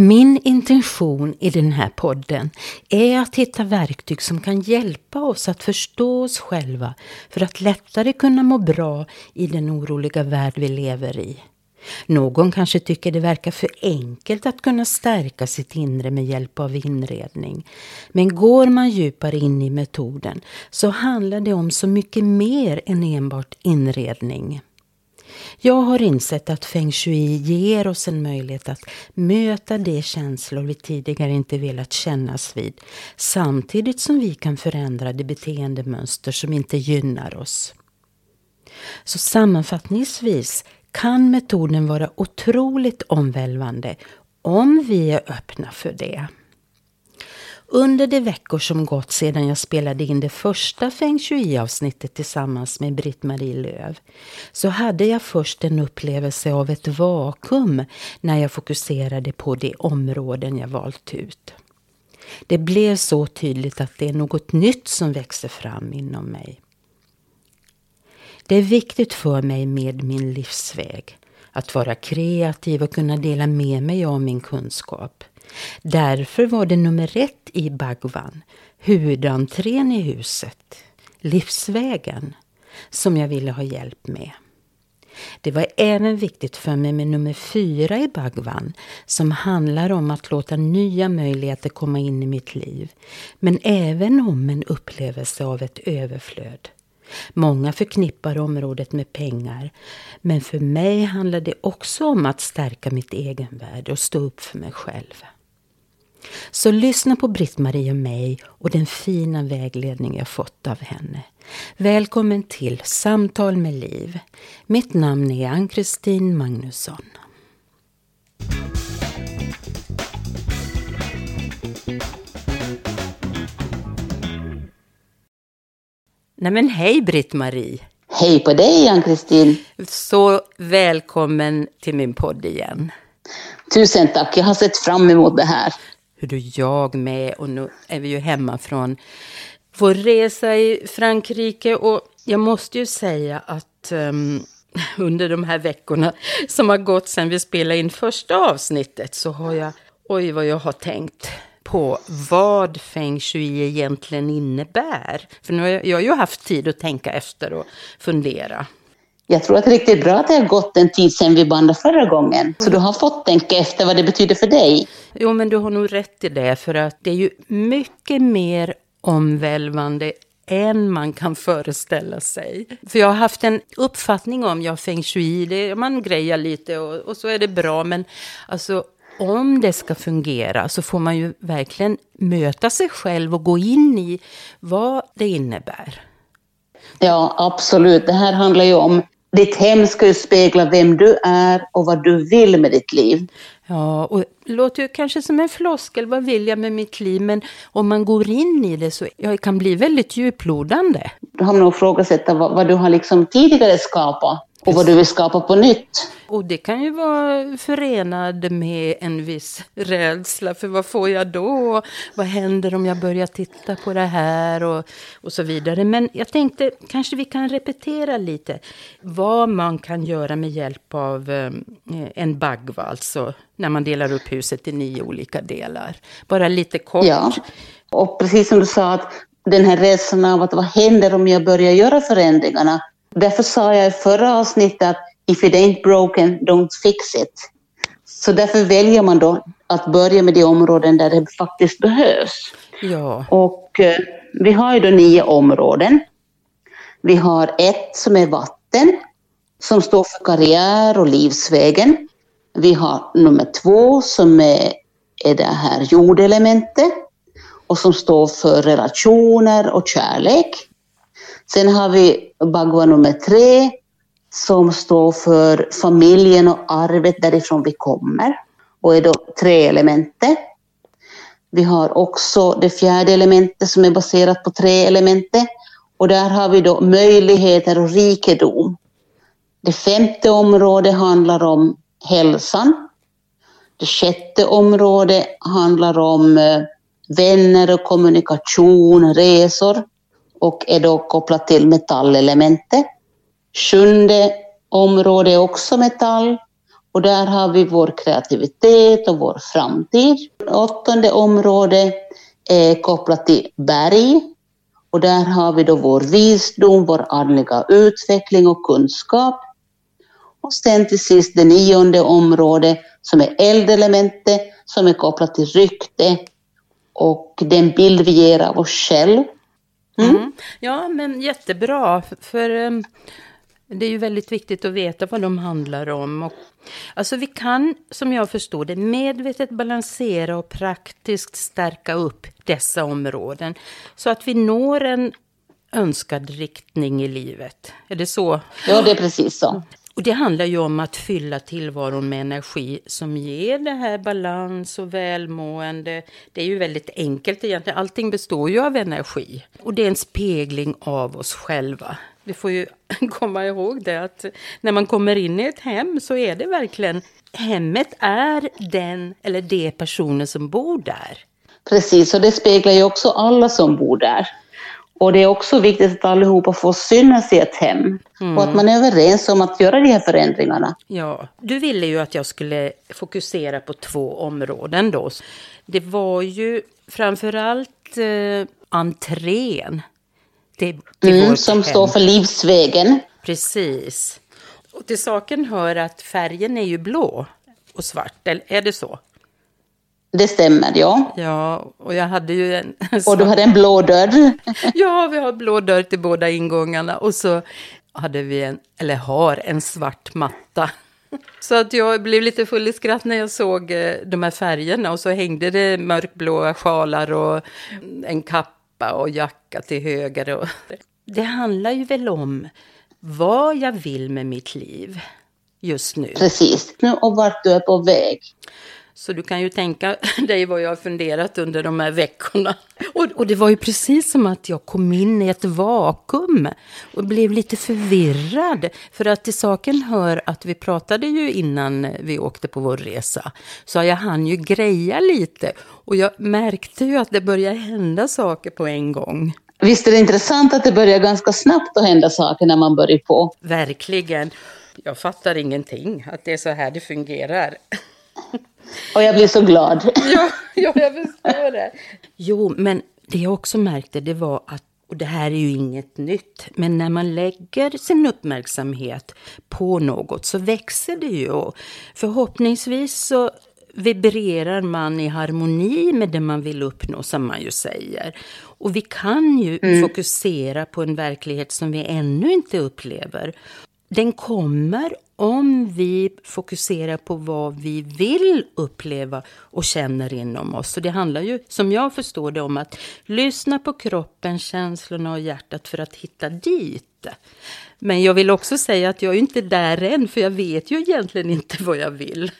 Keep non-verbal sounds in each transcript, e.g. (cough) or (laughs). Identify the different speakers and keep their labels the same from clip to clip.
Speaker 1: Min intention i den här podden är att hitta verktyg som kan hjälpa oss att förstå oss själva för att lättare kunna må bra i den oroliga värld vi lever i. Någon kanske tycker det verkar för enkelt att kunna stärka sitt inre med hjälp av inredning. Men går man djupare in i metoden så handlar det om så mycket mer än enbart inredning. Jag har insett att feng shui ger oss en möjlighet att möta de känslor vi tidigare inte velat kännas vid samtidigt som vi kan förändra de beteendemönster som inte gynnar oss. Så sammanfattningsvis kan metoden vara otroligt omvälvande om vi är öppna för det. Under de veckor som gått sedan jag spelade in det första Feng Shui-avsnittet tillsammans med Britt-Marie Löv så hade jag först en upplevelse av ett vakuum när jag fokuserade på de områden jag valt ut. Det blev så tydligt att det är något nytt som växer fram inom mig. Det är viktigt för mig med min livsväg. Att vara kreativ och kunna dela med mig av min kunskap. Därför var det nummer ett i Bhagwan, huvudentrén i huset, livsvägen, som jag ville ha hjälp med. Det var även viktigt för mig med nummer fyra i Bhagwan som handlar om att låta nya möjligheter komma in i mitt liv. Men även om en upplevelse av ett överflöd. Många förknippar området med pengar. Men för mig handlar det också om att stärka mitt egenvärde och stå upp för mig själv. Så lyssna på Britt-Marie och mig och den fina vägledning jag fått av henne. Välkommen till Samtal med Liv. Mitt namn är Ann-Kristin Magnusson. Nej men hej Britt-Marie!
Speaker 2: Hej på dig Ann-Kristin!
Speaker 1: Så välkommen till min podd igen.
Speaker 2: Tusen tack, jag har sett fram emot det här.
Speaker 1: Hur du, jag med och nu är vi ju hemma från vår resa i Frankrike och jag måste ju säga att um, (laughs) under de här veckorna som har gått sedan vi spelade in första avsnittet så har jag, oj vad jag har tänkt på vad feng shui egentligen innebär. För nu har jag, jag har ju haft tid att tänka efter och fundera.
Speaker 2: Jag tror att det är riktigt bra att det har gått en tid sedan vi bandade förra gången. Så du har fått tänka efter vad det betyder för dig.
Speaker 1: Jo, men du har nog rätt i det. För att det är ju mycket mer omvälvande än man kan föreställa sig. För jag har haft en uppfattning om, ja, feng shui, det, man grejar lite och, och så är det bra. Men alltså om det ska fungera så får man ju verkligen möta sig själv och gå in i vad det innebär.
Speaker 2: Ja, absolut. Det här handlar ju om ditt hem ska ju spegla vem du är och vad du vill med ditt liv.
Speaker 1: Ja, och det låter ju kanske som en floskel, vad vill jag med mitt liv? Men om man går in i det så ja, det kan bli väldigt djuplodande.
Speaker 2: Du har nog ifrågasätta vad, vad du har liksom tidigare skapat och vad du vill skapa på nytt.
Speaker 1: Och det kan ju vara förenad med en viss rädsla för vad får jag då? Vad händer om jag börjar titta på det här och, och så vidare. Men jag tänkte kanske vi kan repetera lite vad man kan göra med hjälp av eh, en bagva, alltså när man delar upp huset i nio olika delar. Bara lite kort.
Speaker 2: Ja, och precis som du sa att den här rädslan av att vad händer om jag börjar göra förändringarna? Därför sa jag i förra avsnittet att if it ain't broken, don't fix it. Så därför väljer man då att börja med de områden där det faktiskt behövs.
Speaker 1: Ja.
Speaker 2: Och eh, vi har ju då nio områden. Vi har ett som är vatten, som står för karriär och livsvägen. Vi har nummer två som är, är det här jordelementet och som står för relationer och kärlek. Sen har vi Bagua nummer tre som står för familjen och arvet därifrån vi kommer och är då tre elementet. Vi har också det fjärde elementet som är baserat på tre elementet och där har vi då möjligheter och rikedom. Det femte området handlar om hälsan. Det sjätte området handlar om eh, vänner och kommunikation, resor och är då kopplat till metallelementet. Sjunde området är också metall och där har vi vår kreativitet och vår framtid. Åttonde området är kopplat till berg och där har vi då vår visdom, vår andliga utveckling och kunskap. Och sen till sist det nionde området som är eldelementet som är kopplat till rykte och den bild vi ger av oss själva.
Speaker 1: Mm. Mm. Ja, men jättebra. För, för um, det är ju väldigt viktigt att veta vad de handlar om. Och, alltså vi kan, som jag förstår det, medvetet balansera och praktiskt stärka upp dessa områden. Så att vi når en önskad riktning i livet. Är det så?
Speaker 2: Ja, det är precis så.
Speaker 1: Och det handlar ju om att fylla tillvaron med energi som ger det här balans och välmående. Det är ju väldigt enkelt egentligen. Allting består ju av energi. Och det är en spegling av oss själva. Vi får ju (laughs) komma ihåg det att när man kommer in i ett hem så är det verkligen hemmet är den eller de personer som bor där.
Speaker 2: Precis, och det speglar ju också alla som bor där. Och det är också viktigt att allihopa får synas i ett hem mm. och att man är överens om att göra de här förändringarna.
Speaker 1: Ja, du ville ju att jag skulle fokusera på två områden då. Det var ju framförallt eh, entrén.
Speaker 2: Det, det mm, som hem. står för livsvägen.
Speaker 1: Precis. Och till saken hör att färgen är ju blå och svart, eller är det så?
Speaker 2: Det stämmer, ja.
Speaker 1: Ja, och jag hade ju en... (laughs)
Speaker 2: Och du hade en blå dörr. (laughs)
Speaker 1: ja, vi har blå dörr till båda ingångarna. Och så hade vi en, eller har, en svart matta. (laughs) Så att jag blev lite full i skratt när jag såg eh, de här färgerna. Och så hängde det mörkblåa sjalar och en kappa och jacka till höger. Och... Det handlar ju väl om vad jag vill med mitt liv just nu.
Speaker 2: Precis, och vart du är på väg.
Speaker 1: Så du kan ju tänka (laughs) dig vad jag har funderat under de här veckorna. Och, och, det var ju precis som att jag kom in i ett vakuum och blev lite förvirrad. För att till saken hör att vi pratade ju innan vi åkte på vår resa. Så jag hann ju greja lite och jag märkte ju att det började hända saker på en gång.
Speaker 2: Visst är det intressant att det börjar ganska snabbt att hända saker när man börjar på?
Speaker 1: Verkligen. Jag fattar ingenting, att det är så här det fungerar. (laughs)
Speaker 2: Och jag blir så glad. (laughs)
Speaker 1: ja, ja, jag förstår det. Jo, men det jag också märkte det var att och det här är ju inget nytt, men när man lägger sin uppmärksamhet på något så växer det ju. Och förhoppningsvis så vibrerar man i harmoni med det man vill uppnå, som man ju säger. Och vi kan ju mm. fokusera på en verklighet som vi ännu inte upplever. Den kommer om vi fokuserar på vad vi vill uppleva och känner inom oss. Så det handlar ju, som jag förstår det, om att lyssna på kroppen, känslorna och hjärtat för att hitta dit. Men jag vill också säga att jag är inte där än, för jag vet ju egentligen inte vad jag vill.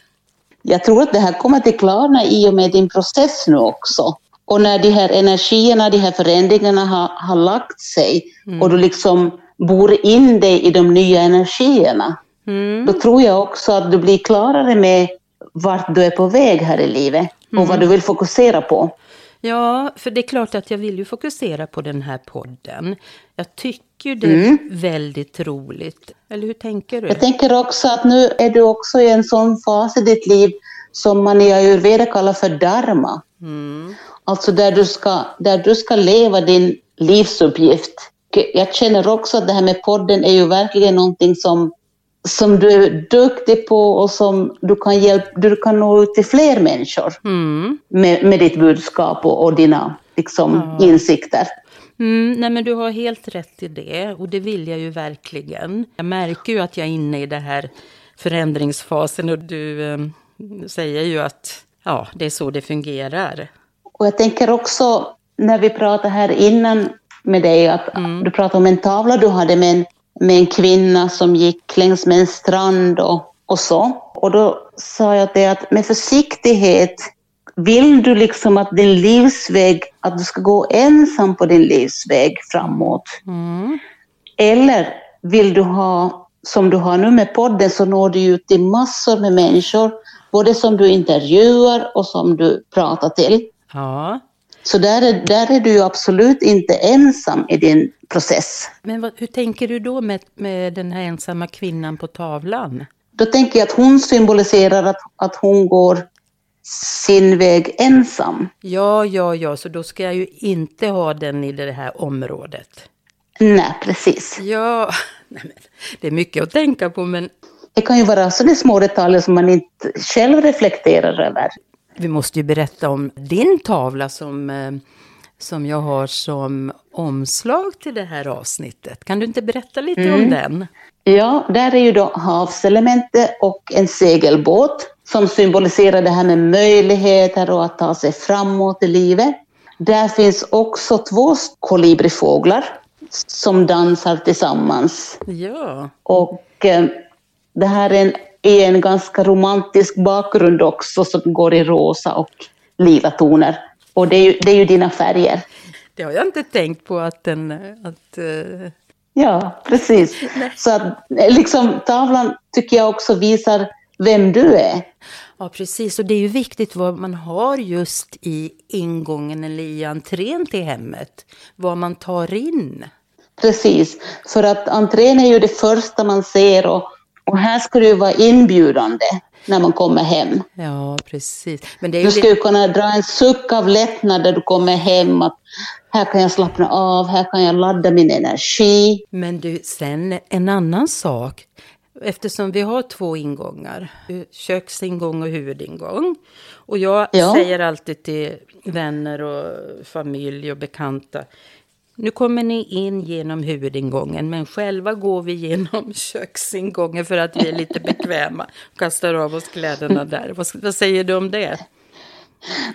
Speaker 2: Jag tror att det här kommer att klarna i och med din process nu också. Och när de här energierna, de här förändringarna har, har lagt sig mm. och du liksom bor in dig i de nya energierna, mm. då tror jag också att du blir klarare med vart du är på väg här i livet och mm. vad du vill fokusera på.
Speaker 1: Ja, för det är klart att jag vill ju fokusera på den här podden. Jag tycker det är mm. väldigt roligt. Eller hur tänker du?
Speaker 2: Jag tänker också att nu är du också i en sån fas i ditt liv som man i ayurveda kallar för dharma. Mm. Alltså där du, ska, där du ska leva din livsuppgift jag känner också att det här med podden är ju verkligen någonting som, som du är duktig på och som du kan, hjälpa, du kan nå ut till fler människor mm. med, med ditt budskap och, och dina, liksom, insikter.
Speaker 1: Mm, nej men du har helt rätt i det och det vill jag ju verkligen. Jag märker ju att jag är inne i det här förändringsfasen och du eh, säger ju att ja, det är så det fungerar.
Speaker 2: Och jag tänker också när vi pratade här innan med dig, att
Speaker 1: Mm.
Speaker 2: du pratade om en tavla du hade med en, med en kvinna som gick längs med en strand och, och så. Och då sa jag det att med försiktighet, vill du liksom att din livsväg, att du ska gå ensam på din livsväg framåt?
Speaker 1: Mm.
Speaker 2: Eller vill du ha, som du har nu med podden, så når du ut till massor med människor, både som du intervjuar och som du pratar till.
Speaker 1: Ja,
Speaker 2: Så där är, där är du absolut inte ensam i din process.
Speaker 1: men vad, hur tänker du då med, med den här ensamma kvinnan på tavlan?
Speaker 2: Då tänker jag att hon symboliserar att, att hon går sin väg ensam.
Speaker 1: Ja, ja, ja, så då ska jag ju inte ha den i det här området.
Speaker 2: Nej, precis.
Speaker 1: Ja, (laughs) nej men, det är mycket att tänka på, men
Speaker 2: Det kan ju vara sådana små detaljer som man inte själv reflekterar över.
Speaker 1: Vi måste ju berätta om din tavla som, eh, som jag har som omslag till det här avsnittet. Kan du inte berätta lite om den?
Speaker 2: Ja, där är ju då havselementet och en segelbåt som symboliserar det här med möjligheter och att ta sig framåt i livet. Där finns också två kolibrifåglar som dansar tillsammans.
Speaker 1: Ja,
Speaker 2: Och eh, det här är en, är en ganska romantisk bakgrund också som går i rosa och lila toner. Och det är ju, det är ju dina färger.
Speaker 1: det har jag inte tänkt på att den... Att, eh,
Speaker 2: Ja, precis. Så att eh, liksom, tavlan tycker jag också visar vem du är.
Speaker 1: Ja, precis. Och det är ju viktigt vad man har just i ingången eller i entrén till hemmet. Vad man tar in.
Speaker 2: Precis, för att entrén är ju det första man ser och, och här ska det ju vara inbjudande när man kommer hem.
Speaker 1: Ja, precis. Men det är
Speaker 2: Du
Speaker 1: ju
Speaker 2: ska ju kunna dra en suck av lättnad när du kommer hem. Att här kan jag slappna av, här kan jag ladda min energi.
Speaker 1: Men du, sen en annan sak. Eftersom vi har två ingångar, köksingång och huvudingång. Och jag
Speaker 2: Ja.
Speaker 1: säger alltid till vänner och familj och bekanta. Nu kommer ni in genom huvudingången, men själva går vi genom (laughs) köksingången för att vi är lite bekväma. Kastar av oss kläderna där. Vad, vad säger du om det?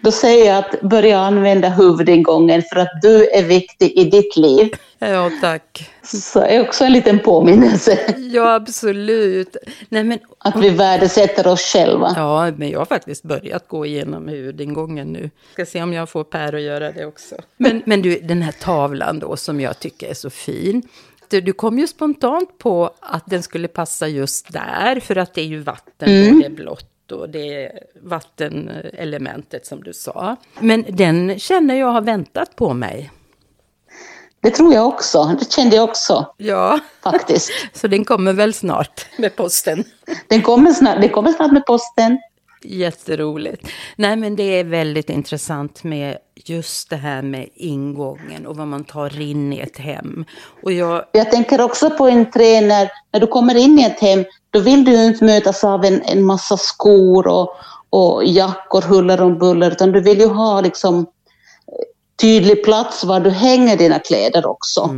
Speaker 2: Då säger jag att börja använda huvudingången för att du är viktig i ditt liv.
Speaker 1: Ja, tack.
Speaker 2: Så är också en liten påminnelse
Speaker 1: Ja, absolut. Nej, men
Speaker 2: att vi värdesätter oss själva.
Speaker 1: Ja, men jag har faktiskt börjat gå igenom huvudingången nu. Ska se om jag får Per att göra det också. Men, men du, den här tavlan då som jag tycker är så fin. Du, du kom ju spontant på att den skulle passa just där, för att det är ju vatten och det är blått och det är vattenelementet som du sa. Men den känner jag har väntat på mig.
Speaker 2: Det tror jag också, det kände jag också
Speaker 1: Ja,
Speaker 2: faktiskt. (laughs)
Speaker 1: så den kommer väl snart med posten.
Speaker 2: Den kommer snart, det kommer snart med posten.
Speaker 1: Jätteroligt. Nej, men det är väldigt intressant med just det här med ingången och vad man tar in i ett hem. Och jag,
Speaker 2: Jag tänker också på en tränare, när du kommer in i ett hem, då vill du inte mötas av en, en massa skor och, och jackor huller om buller, utan du vill ju ha liksom tydlig plats var du hänger dina kläder också.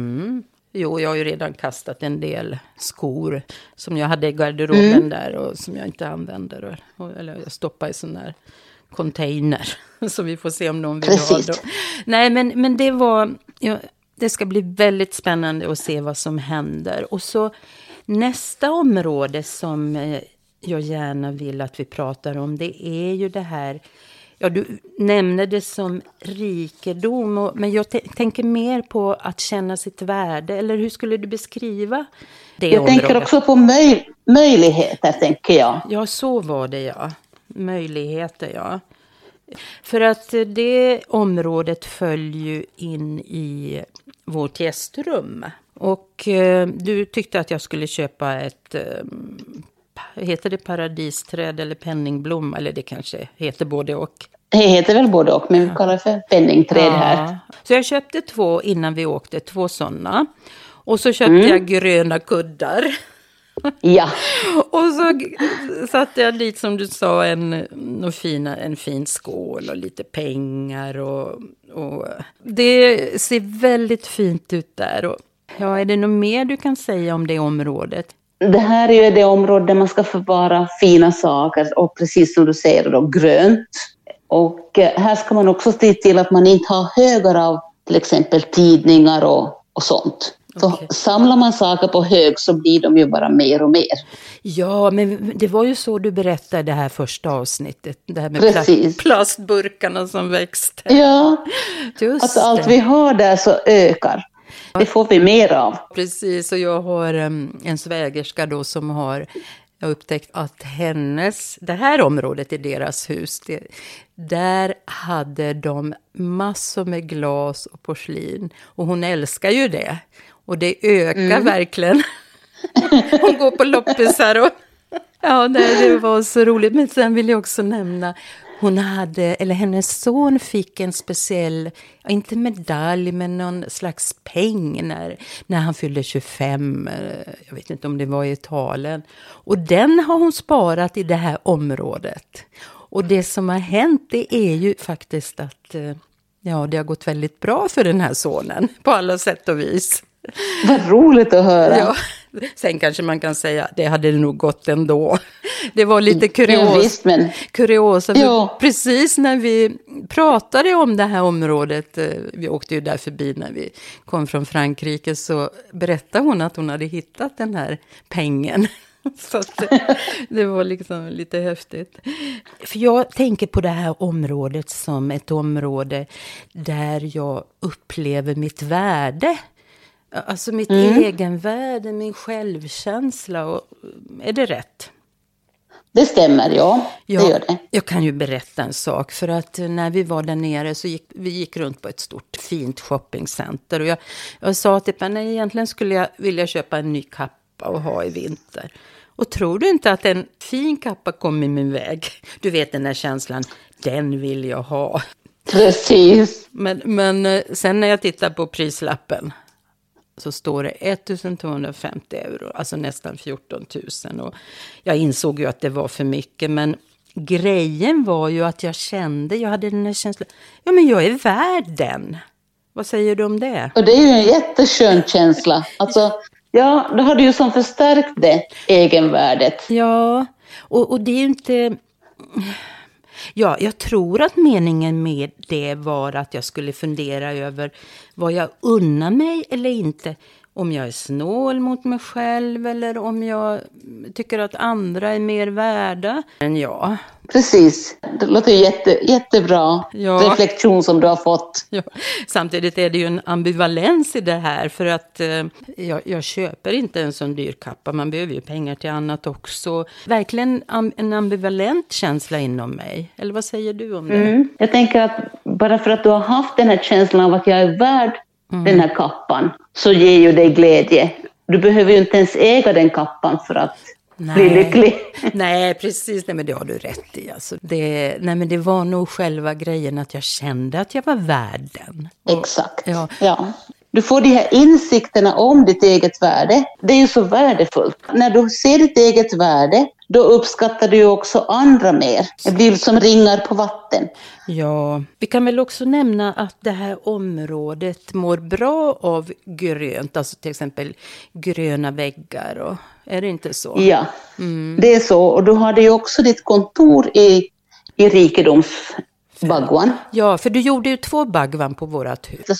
Speaker 1: jo, jag har ju redan kastat en del skor som jag hade i garderoben där och som jag inte använder. Och, eller jag stoppar i sån här container. (laughs) Så vi får se om någon vill
Speaker 2: Precis.
Speaker 1: ha dem. Nej, men, men det var... Ja, det ska bli väldigt spännande att se vad som händer. Och så nästa område som eh, jag gärna vill att vi pratar om, det är ju det här... Ja, du nämner det som rikedom, och, men jag tänker mer på att känna sitt värde. Eller hur skulle du beskriva det
Speaker 2: Jag
Speaker 1: området?
Speaker 2: tänker också på möj, möjligheter, tänker jag.
Speaker 1: Ja, så var det ja. Möjligheter, ja. För att eh, det området föll ju in i vårt gästrum. Och eh, du tyckte att jag skulle köpa ett, eh, heter det paradisträd eller penningblom? Eller det kanske heter både och.
Speaker 2: Det heter väl både och, men vi kallar det för penningträd här.
Speaker 1: Så jag köpte två innan vi åkte, två sådana. Och så köpte
Speaker 2: Mm.
Speaker 1: jag gröna kuddar. (laughs)
Speaker 2: Ja. (laughs)
Speaker 1: Och så satte jag dit, som du sa, en, en, fina, en fin skål och lite pengar. Och, och det ser väldigt fint ut där. Och, ja, är det något mer du kan säga om det området?
Speaker 2: Det här är ju det område där man ska förvara fina saker och precis som du säger då grönt. Och eh, här ska man också se till att man inte har högar av till exempel tidningar och, och sånt. Så okay. samlar man saker på hög så blir de ju bara mer och mer.
Speaker 1: Ja, men det var ju så du berättade det här första avsnittet. Det här med Precis. plastburkarna som växte.
Speaker 2: Ja, Just att allt vi har där så ökar. Det får vi mer av.
Speaker 1: Precis, och jag har en svägerska då som har jag upptäckt att hennes, det här området i deras hus, det, där hade de massor med glas och porslin. Och hon älskar ju det. Och det ökar mm. verkligen. (laughs) Hon går på loppisar och... Ja, det var så roligt. Men sen vill jag också nämna hon hade, eller hennes son fick en speciell, inte medalj, men någon slags peng när, när han fyllde 25. Eh, jag vet inte om det var i Italien. Och den har hon sparat i det här området. Och det som har hänt det är ju faktiskt att eh, ja, det har gått väldigt bra för den här sonen på alla sätt och vis. (laughs)
Speaker 2: Vad roligt att höra. Ja.
Speaker 1: Sen kanske man kan säga det hade nog gått ändå. Det var lite kurios, ja, men... kuriosa. Ja. Precis när vi pratade om det här området, eh, vi åkte ju där förbi när vi kom från Frankrike, så berättade hon att hon hade hittat den här pengen. (laughs) Så det, det var liksom lite häftigt. För jag tänker på det här området som ett område där jag upplever mitt värde. Alltså mitt mm. egenvärde, min självkänsla. Och, är det rätt?
Speaker 2: Det stämmer, ja. ja. Det gör det.
Speaker 1: Jag kan ju berätta en sak. För att när vi var där nere så gick vi gick runt på ett stort fint shoppingcenter. Och jag, jag sa till Penna, egentligen skulle jag vilja köpa en ny kappa och ha i vinter. Och tror du inte att en fin kappa kom i min väg? Du vet den där känslan, den vill jag ha.
Speaker 2: Precis.
Speaker 1: Men, men eh, sen när jag tittar på prislappen så står det 1250 euro, alltså nästan 14 000. Och jag insåg ju att det var för mycket, men grejen var ju att jag kände, jag hade den här känslan, ja men jag är värd den. Vad säger du om det?
Speaker 2: Och det är ju en jätteskön känsla. Alltså, ja, då har du ju som förstärkt det egenvärdet.
Speaker 1: Ja, och, och det är ju inte Ja, jag tror att meningen med det var att jag skulle fundera över vad jag unnar mig eller inte. Om jag är snål mot mig själv eller om jag tycker att andra är mer värda än jag.
Speaker 2: Precis, det låter jätte, jättebra ja. reflektion som du har fått.
Speaker 1: Ja. Samtidigt är det ju en ambivalens i det här för att eh, jag, jag, köper inte en sån dyr kappa, man behöver ju pengar till annat också. Verkligen en ambivalent känsla inom mig, eller vad säger du om det? Mm.
Speaker 2: Jag tänker att bara för att du har haft den här känslan av att jag är värd mm. den här kappan, så ger ju det glädje. Du behöver ju inte ens äga den kappan för att nej. bli lycklig. (laughs)
Speaker 1: Nej, precis. Nej, men det har du rätt i. Alltså, det, nej, men det var nog själva grejen att jag kände att jag var värd den.
Speaker 2: Exakt. Ja. ja. Du får de här insikterna om ditt eget värde. Det är ju så värdefullt. När du ser ditt eget värde, då uppskattar du också andra mer. Det blir som ringar på vatten.
Speaker 1: Ja, vi kan väl också nämna att det här området mår bra av grönt, alltså till exempel gröna väggar. Och, är det inte så?
Speaker 2: Ja, mm. det är så. Och du hade ju också ditt kontor i, i rikedomsbagwan.
Speaker 1: Ja, för du gjorde ju två bagwan på vårat hus.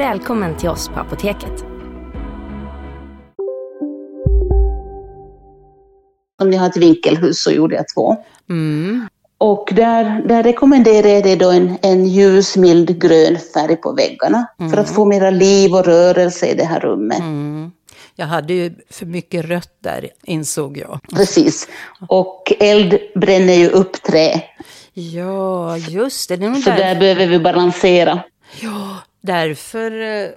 Speaker 3: Välkommen till oss på Apoteket.
Speaker 2: Om jag har ett vinkelhus så gjorde jag två.
Speaker 1: Mm.
Speaker 2: Och där, där rekommenderade jag då en, en ljus, mild grön färg på väggarna för att få mera liv och rörelse i det här rummet.
Speaker 1: Mm. Jag hade ju för mycket rött där, insåg jag.
Speaker 2: Precis. Och eld bränner ju upp trä,
Speaker 1: Ja, just det. det
Speaker 2: så
Speaker 1: där,
Speaker 2: där behöver vi balansera.
Speaker 1: ja, därför eh,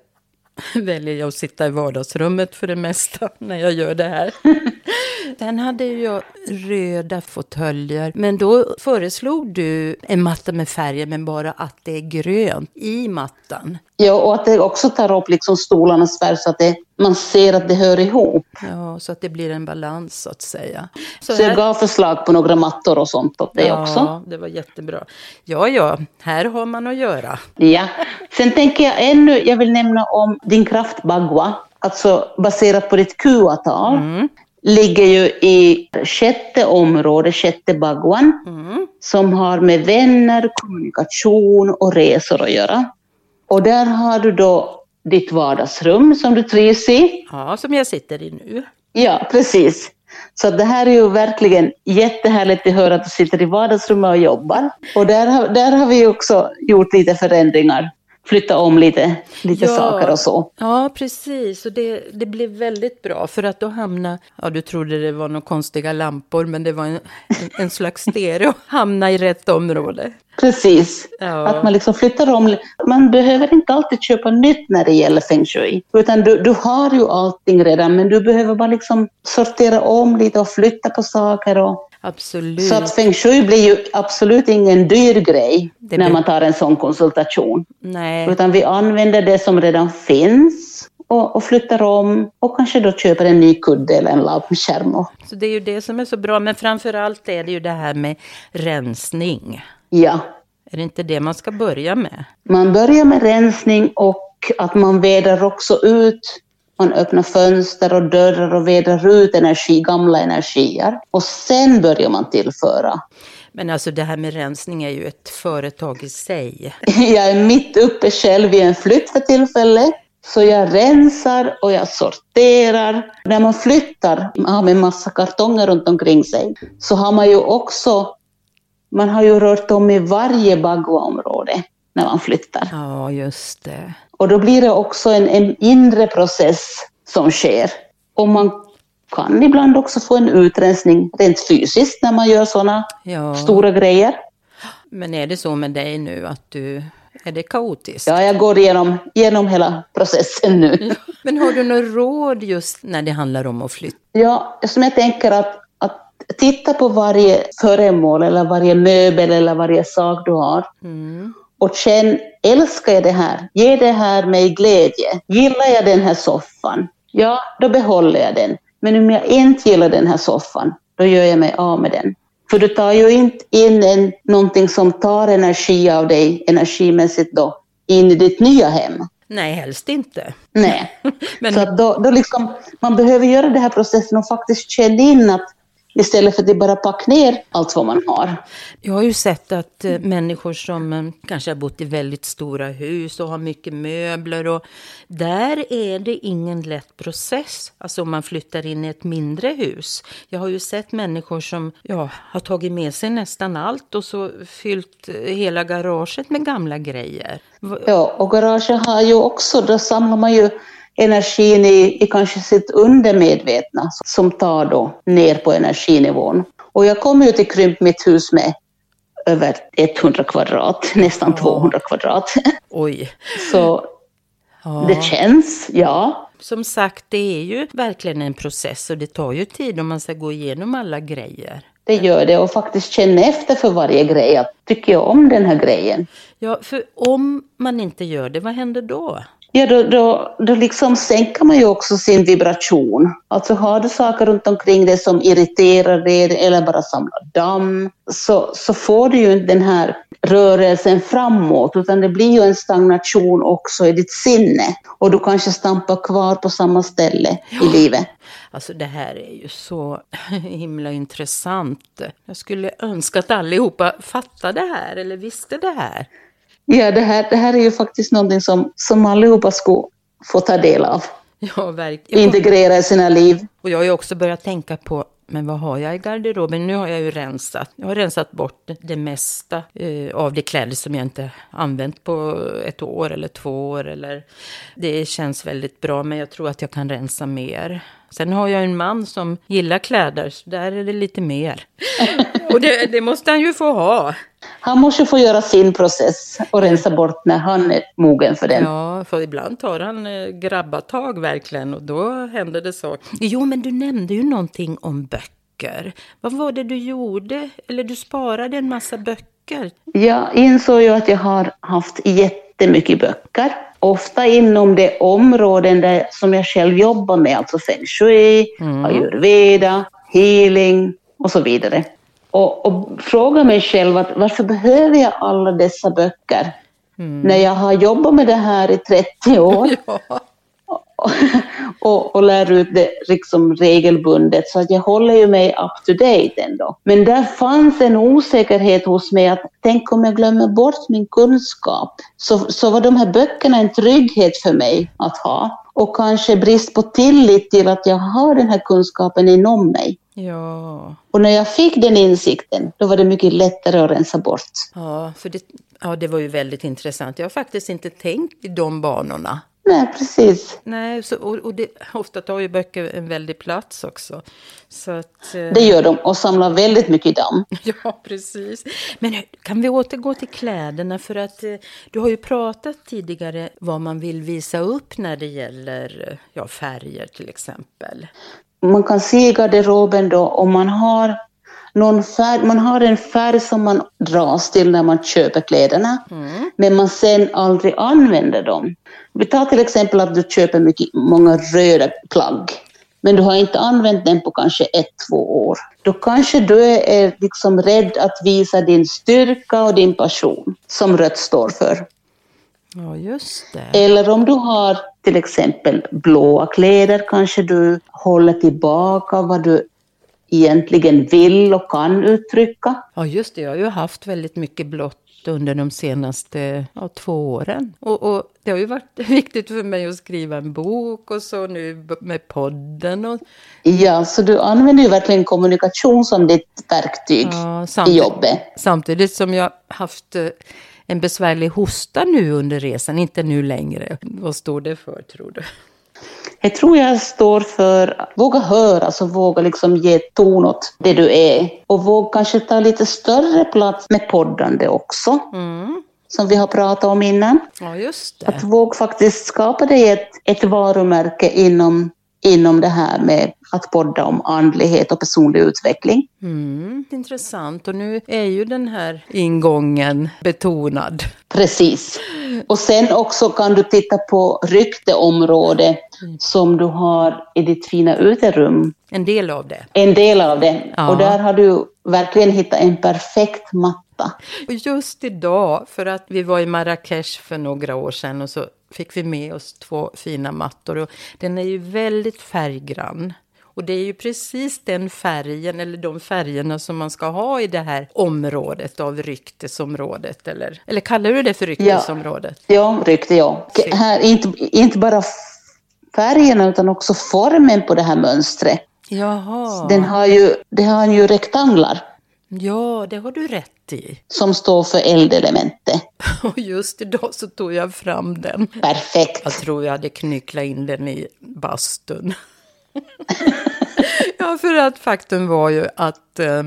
Speaker 1: (laughs) väljer jag att sitta i vardagsrummet för det mesta (laughs) när jag gör det här. (laughs) Sen hade jag röda fåtöljer, men då föreslog du en matta med färger, men bara att det är grönt i mattan.
Speaker 2: Ja, och att det också tar upp liksom stolarnas färg så att det, man ser att det hör ihop.
Speaker 1: Ja, så att det blir en balans så att säga.
Speaker 2: Så jag gav förslag på några mattor och sånt åt det
Speaker 1: ja,
Speaker 2: också.
Speaker 1: det var jättebra. Ja, ja, här har man att göra.
Speaker 2: Ja. Sen tänker jag ännu, jag vill nämna om din kraftbagua, alltså baserat på ditt QA-tal. Ligger ju i sjätte området, sjätte baguan, som har med vänner, kommunikation och resor att göra. Och där har du då ditt vardagsrum som du trivs i.
Speaker 1: Ja, som jag sitter i nu.
Speaker 2: Ja, precis. Så det här är ju verkligen jättehärligt att höra att du sitter i vardagsrummet och jobbar. Och där har, där har vi också gjort lite förändringar, flyttat om lite, lite saker och så.
Speaker 1: Ja, precis. Och det, det blev väldigt bra. För att då hamna, ja du trodde det var några konstiga lampor, men det var en, en, en slags stereo. Hamna i rätt område.
Speaker 2: Precis.
Speaker 1: Ja.
Speaker 2: Att man liksom flyttar om. Man behöver inte alltid köpa nytt när det gäller feng shui. Utan du, du har ju allting redan, men du behöver bara liksom sortera om lite och flytta på saker. Och,
Speaker 1: Absolut.
Speaker 2: så att feng shui blir ju absolut ingen dyr grej
Speaker 1: Det
Speaker 2: när
Speaker 1: blir-
Speaker 2: man tar en sån konsultation.
Speaker 1: Nej,
Speaker 2: Utan vi använder det som redan finns och, och flyttar om och kanske då köper en ny kudde eller en lampskärm.
Speaker 1: så det är ju det som är så bra. Men framför allt är det ju det här med rensning.
Speaker 2: Ja,
Speaker 1: Är det inte det man ska börja med?
Speaker 2: man börjar med rensning och att man vädrar också ut. Man öppnar fönster och dörrar och vädrar ut energi, gamla energier. Och sen börjar man tillföra.
Speaker 1: Men alltså det här med rensning är ju ett företag i sig. (laughs)
Speaker 2: Jag är mitt uppe själv i en flytt för tillfället. Så jag rensar och jag sorterar. När man flyttar man har med massa kartonger runt omkring sig så har man ju också, man har ju rört om i varje bagua-område när man flyttar.
Speaker 1: Ja, just det.
Speaker 2: Och då blir det också en, en inre process som sker. Och man kan ibland också få en utrensning rent fysiskt när man gör sådana
Speaker 1: Ja.
Speaker 2: stora grejer.
Speaker 1: Men är det så med dig nu att du, är det kaotiskt?
Speaker 2: Ja, jag går igenom, igenom hela processen nu.
Speaker 1: Men har du några råd just när det handlar om att flytta?
Speaker 2: Ja, som jag tänker att, att titta på varje föremål eller varje möbel eller varje sak du har. Och känn, älskar jag det här? Ger det här mig glädje? Gillar jag den här soffan? Ja, då behåller jag den. Men om jag inte gillar den här soffan, då gör jag mig av med den. För du tar ju inte in en, någonting som tar energi av dig, energimässigt då, in i ditt nya hem.
Speaker 1: Nej, helst inte.
Speaker 2: Nej. (laughs)
Speaker 1: Men-
Speaker 2: Så då, då liksom, man behöver göra den här processen och faktiskt känna in att istället för att bara packa ner allt vad man har.
Speaker 1: Jag har ju sett att eh, människor som eh, kanske har bott i väldigt stora hus och har mycket möbler och där är det ingen lätt process. Alltså om man flyttar in i ett mindre hus. Jag har ju sett människor som ja, har tagit med sig nästan allt och så fyllt eh, hela garaget med gamla grejer.
Speaker 2: Ja, och garaget har ju också, då samlar man ju energin i, i kanske sitt undermedvetna som tar då ner på energinivån. Och jag kommer ju till krymp mitt hus med över 100 kvadrat, (laughs) nästan 200 kvadrat. (laughs)
Speaker 1: Oj.
Speaker 2: Så
Speaker 1: Ja.
Speaker 2: det känns, ja.
Speaker 1: Som sagt, det är ju verkligen en process och det tar ju tid om man ska gå igenom alla grejer.
Speaker 2: Det gör det och faktiskt känna efter för varje grej. Att, tycker jag om den här grejen?
Speaker 1: Ja, för om man inte gör det, vad händer då?
Speaker 2: Ja, då, då, då liksom sänker man ju också sin vibration. Alltså har du saker runt omkring dig som irriterar dig eller bara samlar damm, så, så får du ju inte den här rörelsen framåt, utan det blir ju en stagnation också i ditt sinne. Och du kanske stampar kvar på samma ställe ja. i livet.
Speaker 1: Alltså det här är ju så (laughs) himla intressant. Jag skulle önska att allihopa fattade det här eller visste det här.
Speaker 2: Ja, det här, det här är ju faktiskt någonting som, som allihopa ska få ta del av. (laughs)
Speaker 1: Ja, verkligen.
Speaker 2: Integrera i sina liv.
Speaker 1: Och jag har ju också börjat tänka på, men vad har jag i garderoben? Nu har jag ju rensat. Jag har rensat bort det mesta eh, av de kläder som jag inte använt på ett år eller två år. Eller, det känns väldigt bra, men jag tror att jag kan rensa mer. Sen har jag en man som gillar kläder, så där är det lite mer. (laughs) Och det, det måste han ju få ha.
Speaker 2: Han måste få göra sin process och rensa bort när han är mogen för den.
Speaker 1: Ja, för ibland tar han eh, grabbatag verkligen och då händer det så. Jo, men du nämnde ju någonting om böcker. Vad var det du gjorde? Eller du sparade en massa böcker?
Speaker 2: Jag insåg ju att jag har haft jättemycket böcker. Ofta inom de områden där, som jag själv jobbar med, alltså feng shui, mm. ayurveda, healing och så vidare och, och fråga mig själv att varför behöver jag alla dessa böcker? Mm. När jag har jobbat med det här i 30 år. (laughs) Ja. Och, (laughs) och, och, lär ut det liksom regelbundet, så att jag håller ju mig up to date ändå. Men där fanns en osäkerhet hos mig att tänk om jag glömmer bort min kunskap, så, så var de här böckerna en trygghet för mig att ha. Och kanske brist på tillit till att jag har den här kunskapen inom mig.
Speaker 1: Ja.
Speaker 2: Och när jag fick den insikten, då var det mycket lättare att rensa bort.
Speaker 1: Ja, för det, ja, det var ju väldigt intressant. Jag har faktiskt inte tänkt i de banorna.
Speaker 2: Nej, precis.
Speaker 1: Nej, så, och, och det, ofta tar ju böcker en väldig plats också. Så att,
Speaker 2: eh... Det gör de och samlar väldigt mycket damm. (laughs)
Speaker 1: ja, precis. Men kan vi återgå till kläderna? För att eh, du har ju pratat tidigare vad man vill visa upp när det gäller eh, ja, färger till exempel
Speaker 2: man kan se i garderoben då om man har någon färg, man har en färg som man dras till när man köper kläderna, mm. men man sen aldrig använder dem. Vi tar till exempel att du köper mycket, många röda plagg, men du har inte använt den på kanske ett, två år. Då kanske du är liksom rädd att visa din styrka och din passion, som rött står för.
Speaker 1: Ja, just det.
Speaker 2: Eller om du har till exempel blåa kläder, kanske du håller tillbaka vad du egentligen vill och kan uttrycka.
Speaker 1: Ja, just det. Jag har ju haft väldigt mycket blått under de senaste ja, två åren. Och, och, det har ju varit (laughs) viktigt för mig att skriva en bok och så nu med podden. Och...
Speaker 2: Ja, så du använder ju verkligen kommunikation som ditt verktyg ja, i jobbet.
Speaker 1: Samtidigt som jag haft eh, en besvärlig hosta nu under resan, inte nu längre. Vad står det för tror du?
Speaker 2: Jag tror jag står för att våga höra, alltså våga liksom ge ton åt det du är. Och våga kanske ta lite större plats med poddande också. Mm. Som vi har pratat om innan.
Speaker 1: Ja, just det.
Speaker 2: Att våga faktiskt skapa dig ett, ett varumärke inom, inom det här med att podda om andlighet och personlig utveckling.
Speaker 1: Mm, intressant. Och nu är ju den här ingången betonad.
Speaker 2: Precis. Och sen också kan du titta på rykteområde mm. som du har i ditt fina uterum.
Speaker 1: En del av det.
Speaker 2: En del av det. Ja. Och där har du verkligen hittat en perfekt matta.
Speaker 1: Just idag, för att vi var i Marrakesh för några år sedan och så fick vi med oss två fina mattor. Och den är ju väldigt färggrann. Och det är ju precis den färgen, eller de färgerna som man ska ha i det här området av ryktesområdet. Eller, eller kallar du det för ryktesområdet?
Speaker 2: Ja, ja rykte ja. Här, inte, inte bara färgerna utan också formen på det här mönstret.
Speaker 1: Jaha.
Speaker 2: Den har ju, det har ju rektanglar.
Speaker 1: Ja, det har du rätt i. (laughs)
Speaker 2: Som står för eldelementet.
Speaker 1: Och just idag så tog jag fram den.
Speaker 2: Perfekt.
Speaker 1: Jag tror jag hade knycklat in den i bastun. (laughs) ja, för att faktum var ju att eh,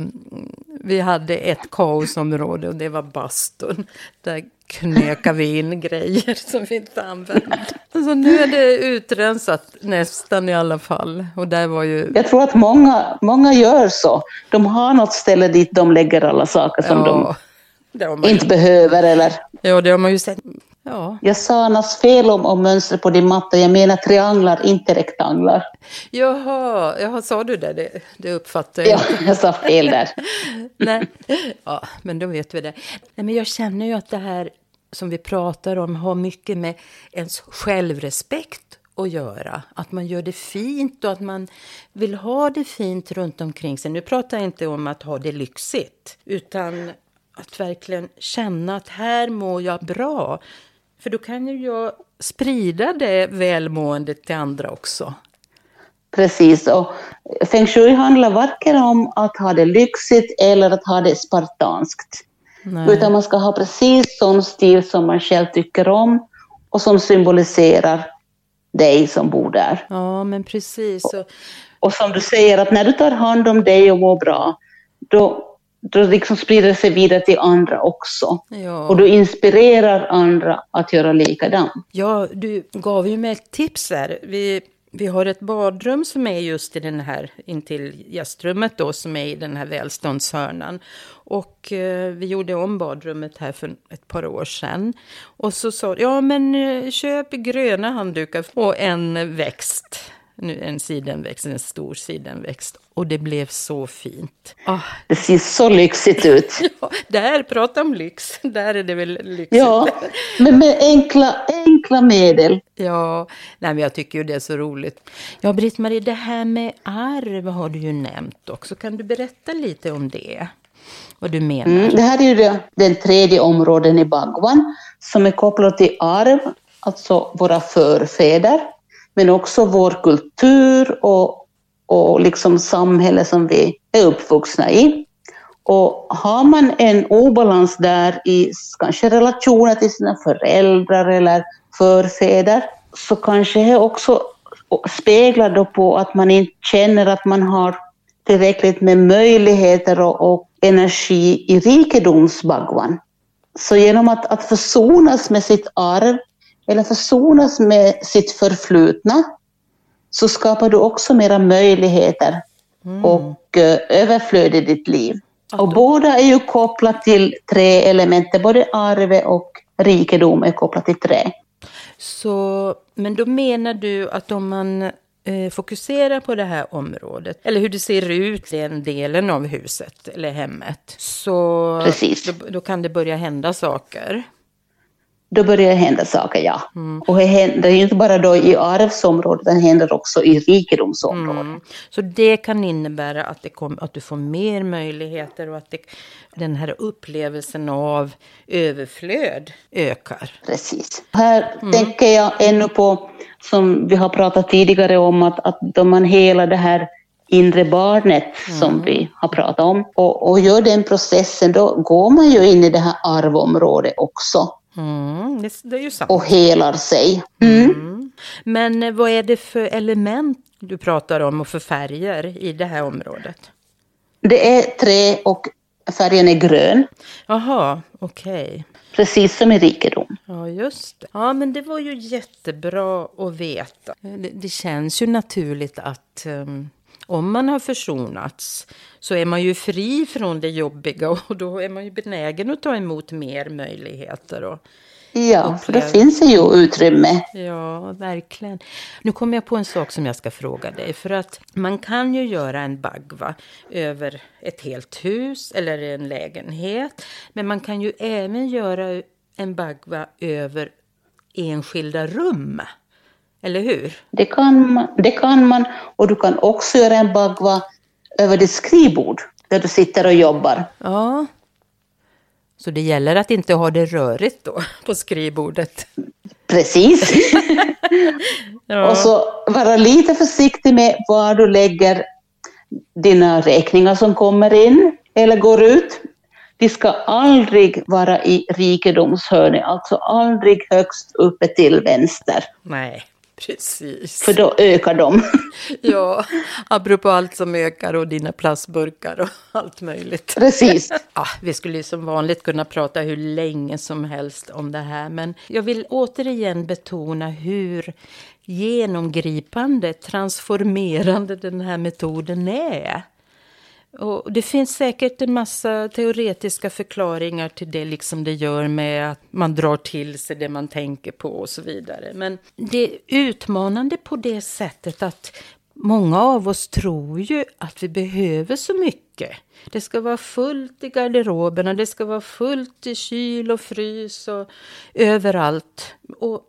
Speaker 1: vi hade ett kaosområde och det var bastun. Där knökade vi in grejer som vi inte använde. Så nu är det utrensat nästan i alla fall. Och där var ju...
Speaker 2: Jag tror att många, många gör så. De har något ställe dit de lägger alla saker som ja, de inte behöver eller...
Speaker 1: Ja, det har man ju sett Ja.
Speaker 2: Jag sa något fel om, om mönstret på din matta. Jag menar trianglar, inte rektanglar.
Speaker 1: Jaha, jaha sa du det? Det, det uppfattar jag.
Speaker 2: Ja, jag sa fel där. (laughs)
Speaker 1: Nej. Ja, men då vet vi det. Nej, men jag känner ju att det här som vi pratar om har mycket med ens självrespekt att göra. Att man gör det fint och att man vill ha det fint runt omkring sig. Nu pratar jag inte om att ha det lyxigt, utan att verkligen känna att här mår jag bra. För då kan ju jag sprida det välmåendet till andra också.
Speaker 2: Precis, och feng shui handlar varken om att ha det lyxigt eller att ha det spartanskt.
Speaker 1: Nej.
Speaker 2: Utan man ska ha precis sån stil som man själv tycker om och som symboliserar dig som bor där.
Speaker 1: Ja, men precis. Och,
Speaker 2: Och som du säger, att när du tar hand om dig och mår bra, då, då liksom sprider det sig vidare till andra också.
Speaker 1: ja.
Speaker 2: Och du inspirerar andra att göra likadant.
Speaker 1: Ja, du gav ju mig ett tips där. Vi, vi har ett badrum som är just i den här, intill gästrummet då, som är i den här välståndshörnan. Och eh, vi gjorde om badrummet här för ett par år sedan. Och så sa ja men eh, köp gröna handdukar och en växt. Nu, En sidenväxt, en stor sidenväxt. Och det blev så fint. Ah,
Speaker 2: Det ser så lyxigt ut. (laughs)
Speaker 1: ja, där, prata om lyx. Där är det väl lyxigt.
Speaker 2: Ja, (laughs) men med enkla, enkla medel.
Speaker 1: Ja, nej, men jag tycker ju det är så roligt. Ja, Britt-Marie, det här med arv har du ju nämnt också. Kan du berätta lite om det? Vad du menar?
Speaker 2: Mm, det här är ju det, den tredje områden i Bhagwan som är kopplat till arv, alltså våra förfäder, men också vår kultur och, och liksom samhälle som vi är uppvuxna i. Och har man en obalans där i kanske relationer till sina föräldrar eller förfäder, så kanske det också speglar då på att man inte känner att man har tillräckligt med möjligheter och, och energi i rikedomsbagwan. Så genom att, att försonas med sitt arv eller försonas med sitt förflutna så skapar du också mera möjligheter och eh, överflöd i ditt liv. Och båda är ju kopplat till tre element, både arv och rikedom är kopplat till trä.
Speaker 1: Så, men då menar du att om man eh, fokuserar på det här området, eller hur det ser ut i den delen av huset eller hemmet, så
Speaker 2: Precis.
Speaker 1: Då, då kan det börja hända saker.
Speaker 2: Då börjar det hända saker, ja. Och det händer ju inte bara då i arvsområdet, det händer också i rikedomsområdet.
Speaker 1: Mm. Så det kan innebära att, det kom, att du får mer möjligheter och att det, den här upplevelsen av överflöd ökar.
Speaker 2: Precis. Här tänker jag ännu på, som vi har pratat tidigare om, att, att då man hela det här inre barnet som vi har pratat om och, och gör den processen, då går man ju in i det här arvområdet också
Speaker 1: Mm, det, det är ju sant.
Speaker 2: och helar sig. Mm.
Speaker 1: Mm. Men eh, vad är det för element du pratar om och för färger i det här området?
Speaker 2: Det är trä och färgen är grön,
Speaker 1: Jaha, okej.
Speaker 2: precis som i rikedom.
Speaker 1: Ja, just det. Ja, men det var ju jättebra att veta. Det, det känns ju naturligt att um, om man har försonats så är man ju fri från det jobbiga och då är man ju benägen att ta emot mer möjligheter. Och,
Speaker 2: Ja, för det finns det ju utrymme.
Speaker 1: Ja, verkligen. Nu kommer jag på en sak som jag ska fråga dig. För att man kan ju göra en bagva över ett helt hus eller en lägenhet. Men man kan ju även göra en bagva över enskilda rum. Eller hur?
Speaker 2: Det kan, man, det kan man, och du kan också göra en bagva över ditt skrivbord, där du sitter och jobbar.
Speaker 1: Ja. Så det gäller att inte ha det rörigt då (laughs) på skrivbordet.
Speaker 2: Precis. (laughs)
Speaker 1: Ja.
Speaker 2: Och så vara lite försiktig med var du lägger dina räkningar som kommer in eller går ut. De ska aldrig vara i rikedomshörnet, alltså aldrig högst uppe till vänster,
Speaker 1: Nej, (laughs) precis.
Speaker 2: för då ökar de. (laughs)
Speaker 1: Ja, apropå allt som ökar och dina plastburkar och allt möjligt.
Speaker 2: Precis. (laughs)
Speaker 1: Ja, vi skulle ju som vanligt kunna prata hur länge som helst om det här, men jag vill återigen betona hur genomgripande, transformerande den här metoden är. Och det finns säkert en massa teoretiska förklaringar till det, liksom det gör med att man drar till sig det man tänker på och så vidare. Men det är utmanande på det sättet att många av oss tror ju att vi behöver så mycket. Det ska vara fullt i garderoberna, det ska vara fullt i kyl och frys och överallt. Och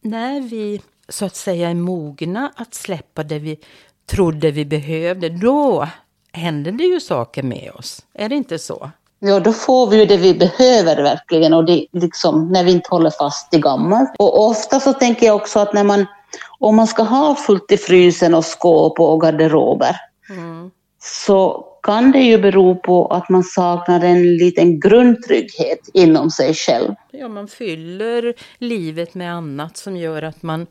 Speaker 1: när vi så att säga är mogna att släppa det vi trodde vi behövde, då händer det ju saker med oss. Är det inte så?
Speaker 2: Ja, då får vi ju det vi behöver verkligen och det, liksom, när vi inte håller fast i gammalt. Och ofta så tänker jag också att när man, om man ska ha fullt i frysen och skåp och garderober, mm. så kan det ju bero på att man saknar en liten grundtrygghet inom sig själv.
Speaker 1: Ja, man fyller livet med annat som gör att man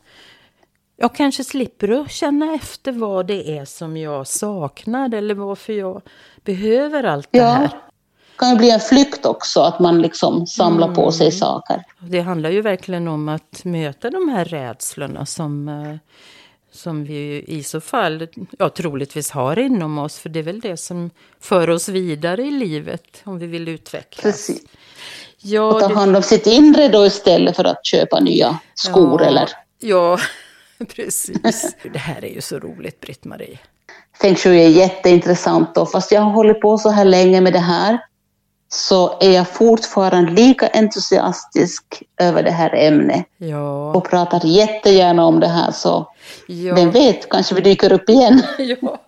Speaker 1: jag kanske slipper att känna efter vad det är som jag saknar eller varför jag behöver allt det här.
Speaker 2: Det kan ju bli en flykt också, att man liksom samlar mm. på sig mm. saker.
Speaker 1: Det handlar ju verkligen om att möta de här rädslorna som, eh, som vi i så fall ja, troligtvis har inom oss. För det är väl det som för oss vidare i livet om vi vill utvecklas.
Speaker 2: Precis. Ja, och ta hand om sitt inre då istället för att köpa nya skor
Speaker 1: ja,
Speaker 2: eller...
Speaker 1: Ja, (laughs) Precis. Det här är ju så roligt, Britt-Marie.
Speaker 2: Feng shui är jätteintressant och fast jag har hållit på så här länge med det här så är jag fortfarande lika entusiastisk över det här ämnet.
Speaker 1: Ja.
Speaker 2: Och pratar jättegärna om det här så ja. vem vet, kanske vi dyker upp igen. (laughs)
Speaker 1: ja.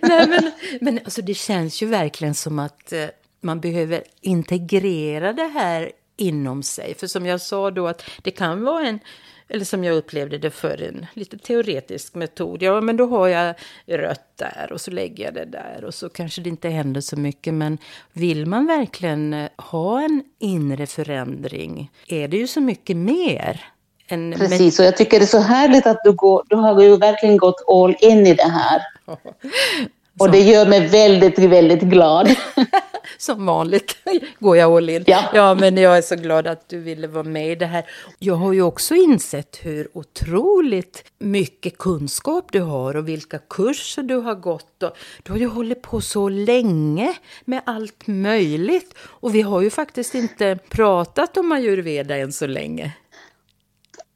Speaker 1: Nej, men men alltså, det känns ju verkligen som att eh, man behöver integrera det här inom sig. För som jag sa då att det kan vara en eller som jag upplevde det för en lite teoretisk metod. Ja, men då har jag rött där och så lägger jag det där och så kanske det inte händer så mycket. Men vill man verkligen eh, ha en inre förändring är det ju så mycket mer.
Speaker 2: En, Precis, och jag tycker det är så härligt att du, går, du har ju verkligen gått all in i det här. (laughs) Och det gör mig väldigt, väldigt glad. (laughs)
Speaker 1: Som vanligt (laughs) går jag all in.
Speaker 2: Ja.
Speaker 1: ja, men jag är så glad att du ville vara med i det här. Jag har ju också insett hur otroligt mycket kunskap du har och vilka kurser du har gått. Och du har ju hållit på så länge med allt möjligt. Och vi har ju faktiskt inte pratat om ayurveda än så länge.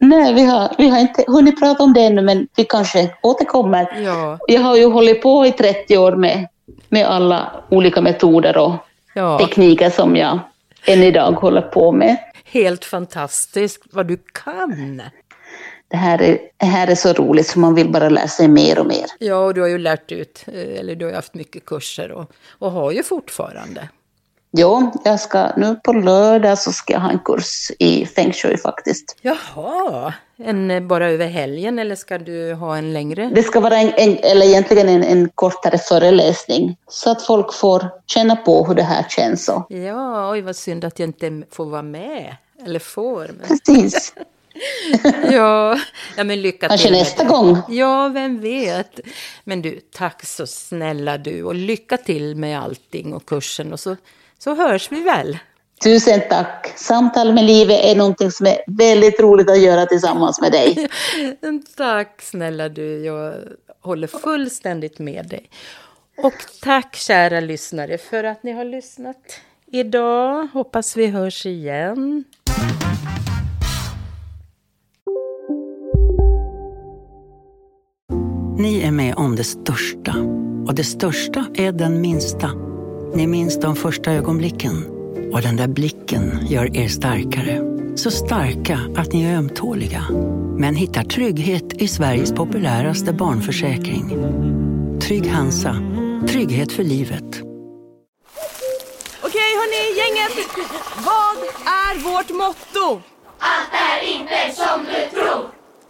Speaker 2: Nej, vi har, vi har inte hunnit prata om det ännu, men vi kanske återkommer.
Speaker 1: Ja.
Speaker 2: Jag har ju hållit på i 30 år med, med alla olika metoder och ja. tekniker som jag än idag håller på med.
Speaker 1: Helt fantastiskt vad du kan!
Speaker 2: Det här, är, det här är så roligt så man vill bara lära sig mer och mer.
Speaker 1: Ja, och du har ju lärt ut, eh, eller du har haft mycket kurser och, och har ju fortfarande.
Speaker 2: Jo, jag ska, nu på lördag så ska jag ha en kurs i feng shui faktiskt.
Speaker 1: Jaha, en, eh, bara över helgen eller ska du ha en längre?
Speaker 2: Det ska vara en, en eller egentligen en, en kortare föreläsning så att folk får känna på hur det här känns. Och...
Speaker 1: Ja, oj vad synd att jag inte får vara med. Eller får. Men...
Speaker 2: Precis. (laughs)
Speaker 1: ja, ja, men lycka
Speaker 2: Kanske
Speaker 1: till.
Speaker 2: nästa gång.
Speaker 1: Ja, vem vet. Men du, tack så snälla du och lycka till med allting och kursen och så så hörs vi väl.
Speaker 2: Tusen tack. Samtal med livet är någonting som är väldigt roligt att göra tillsammans med dig. (laughs)
Speaker 1: tack snälla du. Jag håller fullständigt med dig. Och tack kära lyssnare för att ni har lyssnat idag. Hoppas vi hörs igen.
Speaker 4: Ni är med om det största. Och det största är den minsta. Ni minns de första ögonblicken. Och den där blicken gör er starkare. Så starka att ni är ömtåliga. Men hittar trygghet i Sveriges populäraste barnförsäkring. Trygg Hansa. Trygghet för livet.
Speaker 5: Okej hörni, gänget. Vad är vårt motto?
Speaker 6: Allt är inte som du tror.